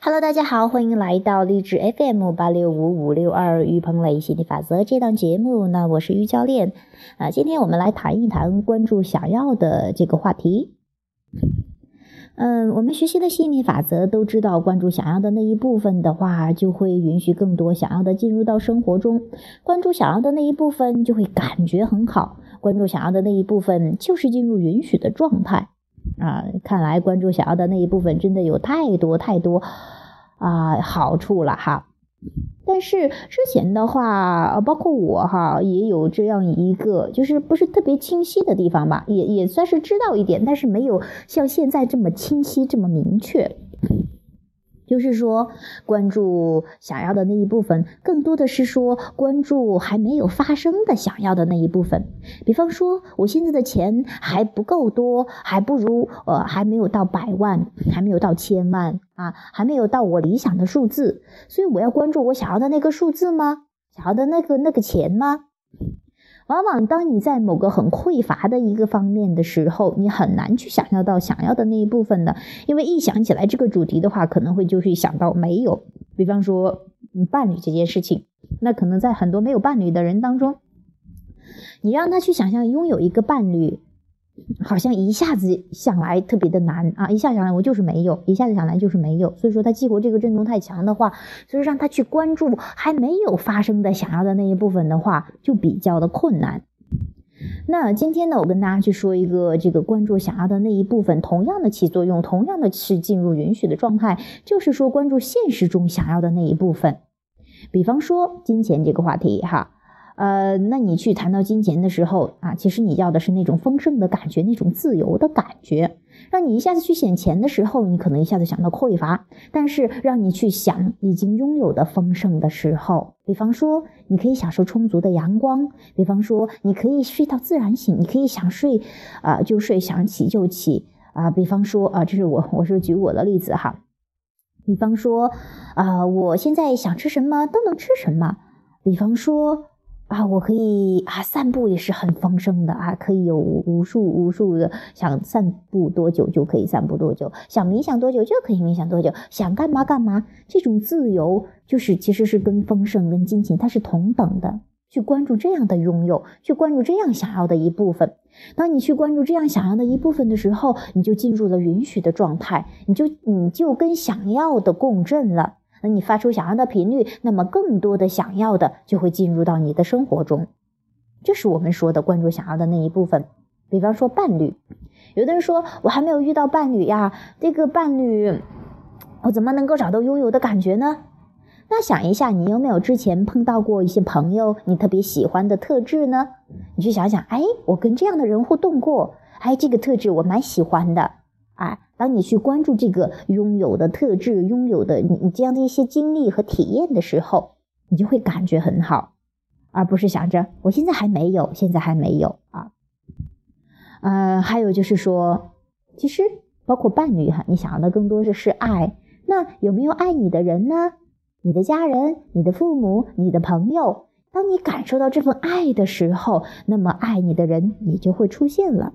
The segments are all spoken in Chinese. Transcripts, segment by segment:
Hello，大家好，欢迎来到励志 FM 八六五五六二于鹏磊心理法则这档节目。那我是于教练啊，今天我们来谈一谈关注想要的这个话题。嗯，我们学习的心理法则都知道，关注想要的那一部分的话，就会允许更多想要的进入到生活中。关注想要的那一部分，就会感觉很好。关注想要的那一部分，就是进入允许的状态。啊，看来关注想要的那一部分真的有太多太多啊好处了哈。但是之前的话，呃包括我哈，也有这样一个，就是不是特别清晰的地方吧，也也算是知道一点，但是没有像现在这么清晰、这么明确。就是说，关注想要的那一部分，更多的是说关注还没有发生的想要的那一部分。比方说，我现在的钱还不够多，还不如呃，还没有到百万，还没有到千万啊，还没有到我理想的数字，所以我要关注我想要的那个数字吗？想要的那个那个钱吗？往往当你在某个很匮乏的一个方面的时候，你很难去想象到想要的那一部分的，因为一想起来这个主题的话，可能会就会想到没有。比方说，伴侣这件事情，那可能在很多没有伴侣的人当中，你让他去想象拥有一个伴侣。好像一下子想来特别的难啊！一下想来我就是没有，一下子想来就是没有。所以说他激活这个震动太强的话，所以让他去关注还没有发生的想要的那一部分的话，就比较的困难。那今天呢，我跟大家去说一个这个关注想要的那一部分，同样的起作用，同样的是进入允许的状态，就是说关注现实中想要的那一部分。比方说金钱这个话题哈。呃，那你去谈到金钱的时候啊，其实你要的是那种丰盛的感觉，那种自由的感觉。让你一下子去想钱的时候，你可能一下子想到匮乏；但是让你去想已经拥有的丰盛的时候，比方说你可以享受充足的阳光，比方说你可以睡到自然醒，你可以想睡啊就睡，想起就起啊。比方说啊，这是我我是举我的例子哈。比方说啊，我现在想吃什么都能吃什么。比方说。啊，我可以啊，散步也是很丰盛的啊，可以有无数无数的，想散步多久就可以散步多久，想冥想多久就可以冥想多久，想干嘛干嘛，这种自由就是其实是跟丰盛跟金钱它是同等的。去关注这样的拥有，去关注这样想要的一部分。当你去关注这样想要的一部分的时候，你就进入了允许的状态，你就你就跟想要的共振了。那你发出想要的频率，那么更多的想要的就会进入到你的生活中，这是我们说的关注想要的那一部分。比方说伴侣，有的人说我还没有遇到伴侣呀，这个伴侣我怎么能够找到拥有的感觉呢？那想一下，你有没有之前碰到过一些朋友，你特别喜欢的特质呢？你去想想，哎，我跟这样的人互动过，哎，这个特质我蛮喜欢的。啊，当你去关注这个拥有的特质、拥有的你你这样的一些经历和体验的时候，你就会感觉很好，而不是想着我现在还没有，现在还没有啊。呃，还有就是说，其实包括伴侣哈，你想要的更多的是爱。那有没有爱你的人呢？你的家人、你的父母、你的朋友，当你感受到这份爱的时候，那么爱你的人也就会出现了。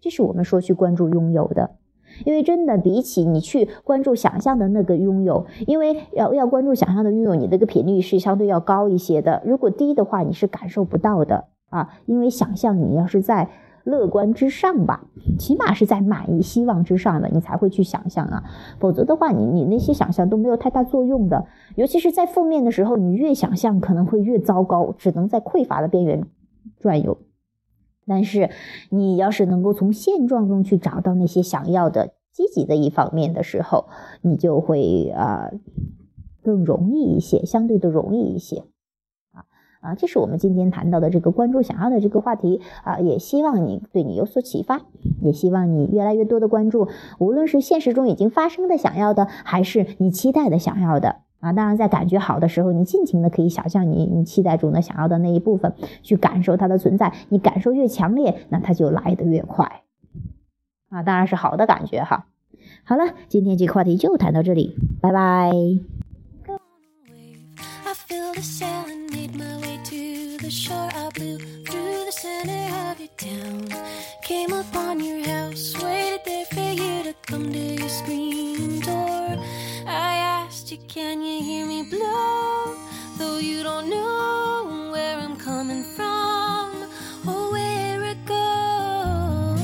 这是我们说去关注拥有的。因为真的，比起你去关注想象的那个拥有，因为要要关注想象的拥有，你这个频率是相对要高一些的。如果低的话，你是感受不到的啊。因为想象你要是在乐观之上吧，起码是在满意、希望之上的，你才会去想象啊。否则的话，你你那些想象都没有太大作用的。尤其是在负面的时候，你越想象可能会越糟糕，只能在匮乏的边缘转悠。但是，你要是能够从现状中去找到那些想要的积极的一方面的时候，你就会啊更容易一些，相对的容易一些啊啊！这是我们今天谈到的这个关注想要的这个话题啊，也希望你对你有所启发，也希望你越来越多的关注，无论是现实中已经发生的想要的，还是你期待的想要的。啊，当然，在感觉好的时候，你尽情的可以想象你你期待中的想要的那一部分，去感受它的存在。你感受越强烈，那它就来得越快。啊，当然是好的感觉哈。好了，今天这个话题就谈到这里，拜拜。Can you? Me blow? Though you don't know where I'm coming from or where it goes.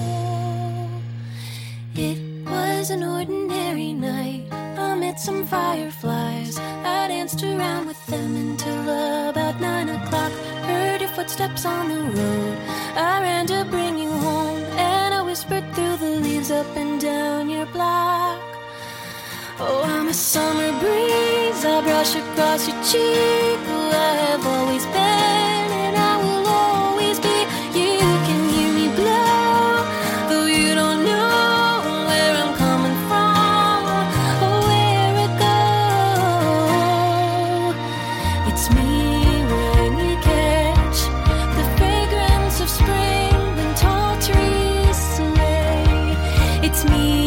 It was an ordinary night. I met some fireflies. I danced around with them until about nine o'clock. Heard your footsteps on the road. I ran to bring you home, and I whispered through the leaves up and down your block. Oh, I'm a summer breeze. I brush across your cheek I have always been and I will always be. You can hear me blow, though you don't know where I'm coming from or where it goes. It's me when you catch the fragrance of spring when tall trees sway. It's me.